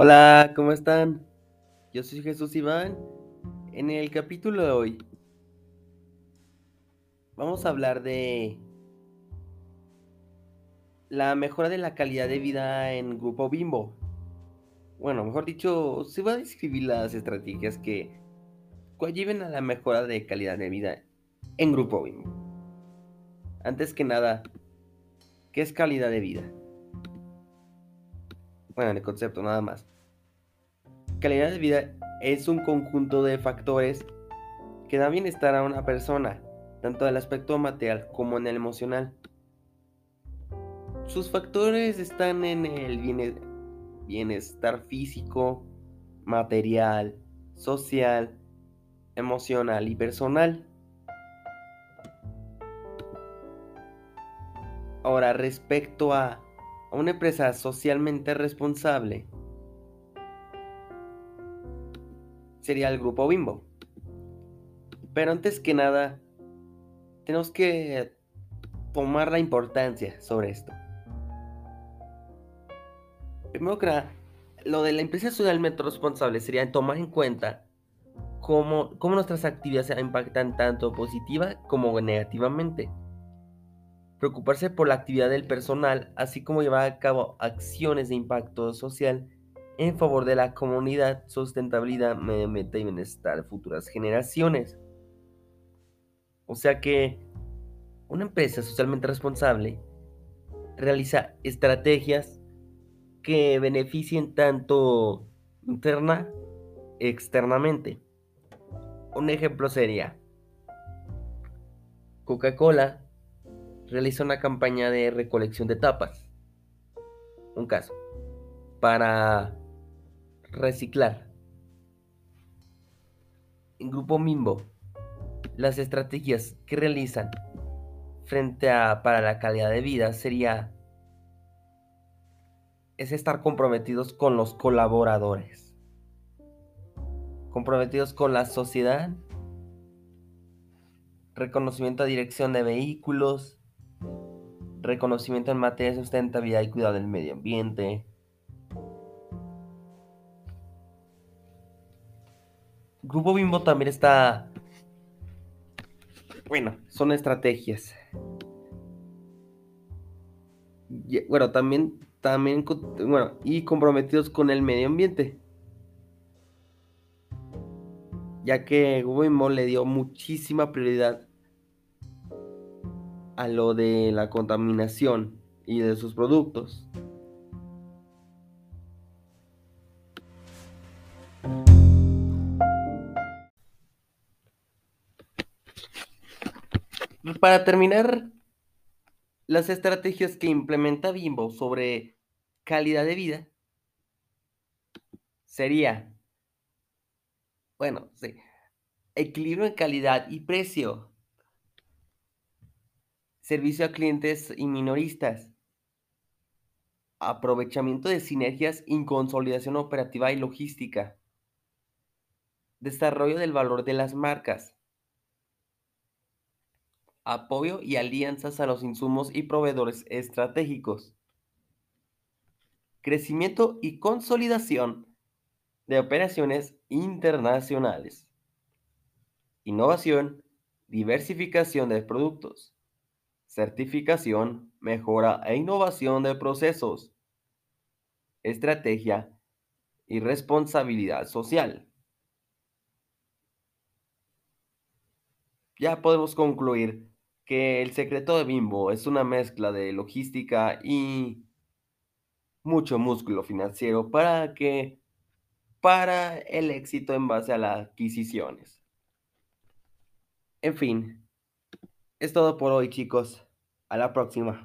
Hola, ¿cómo están? Yo soy Jesús Iván. En el capítulo de hoy vamos a hablar de la mejora de la calidad de vida en Grupo Bimbo. Bueno, mejor dicho, se va a describir las estrategias que coadyuven a la mejora de calidad de vida en Grupo Bimbo. Antes que nada, ¿qué es calidad de vida? Bueno, el concepto nada más. Calidad de vida es un conjunto de factores que da bienestar a una persona, tanto en el aspecto material como en el emocional. Sus factores están en el bienestar físico, material, social, emocional y personal. Ahora, respecto a una empresa socialmente responsable, sería el grupo Bimbo. Pero antes que nada, tenemos que tomar la importancia sobre esto. Primero que nada, lo de la empresa socialmente responsable sería tomar en cuenta cómo, cómo nuestras actividades impactan tanto positiva como negativamente. Preocuparse por la actividad del personal, así como llevar a cabo acciones de impacto social en favor de la comunidad, sustentabilidad, medio ambiente y bienestar de futuras generaciones. O sea que una empresa socialmente responsable realiza estrategias que beneficien tanto interna externamente. Un ejemplo sería Coca-Cola realiza una campaña de recolección de tapas. Un caso. Para reciclar. En Grupo Mimbo, las estrategias que realizan frente a para la calidad de vida sería es estar comprometidos con los colaboradores, comprometidos con la sociedad, reconocimiento a dirección de vehículos, reconocimiento en materia de sustentabilidad y cuidado del medio ambiente, Grupo Bimbo también está... Bueno, son estrategias. bueno, también, también, bueno, y comprometidos con el medio ambiente. Ya que Grupo Bimbo le dio muchísima prioridad a lo de la contaminación y de sus productos. Para terminar, las estrategias que implementa Bimbo sobre calidad de vida sería, bueno, sí, equilibrio en calidad y precio, servicio a clientes y minoristas, aprovechamiento de sinergias y consolidación operativa y logística, desarrollo del valor de las marcas, apoyo y alianzas a los insumos y proveedores estratégicos, crecimiento y consolidación de operaciones internacionales, innovación, diversificación de productos, certificación, mejora e innovación de procesos, estrategia y responsabilidad social. Ya podemos concluir que el secreto de Bimbo es una mezcla de logística y mucho músculo financiero para que para el éxito en base a las adquisiciones. En fin, es todo por hoy chicos. A la próxima.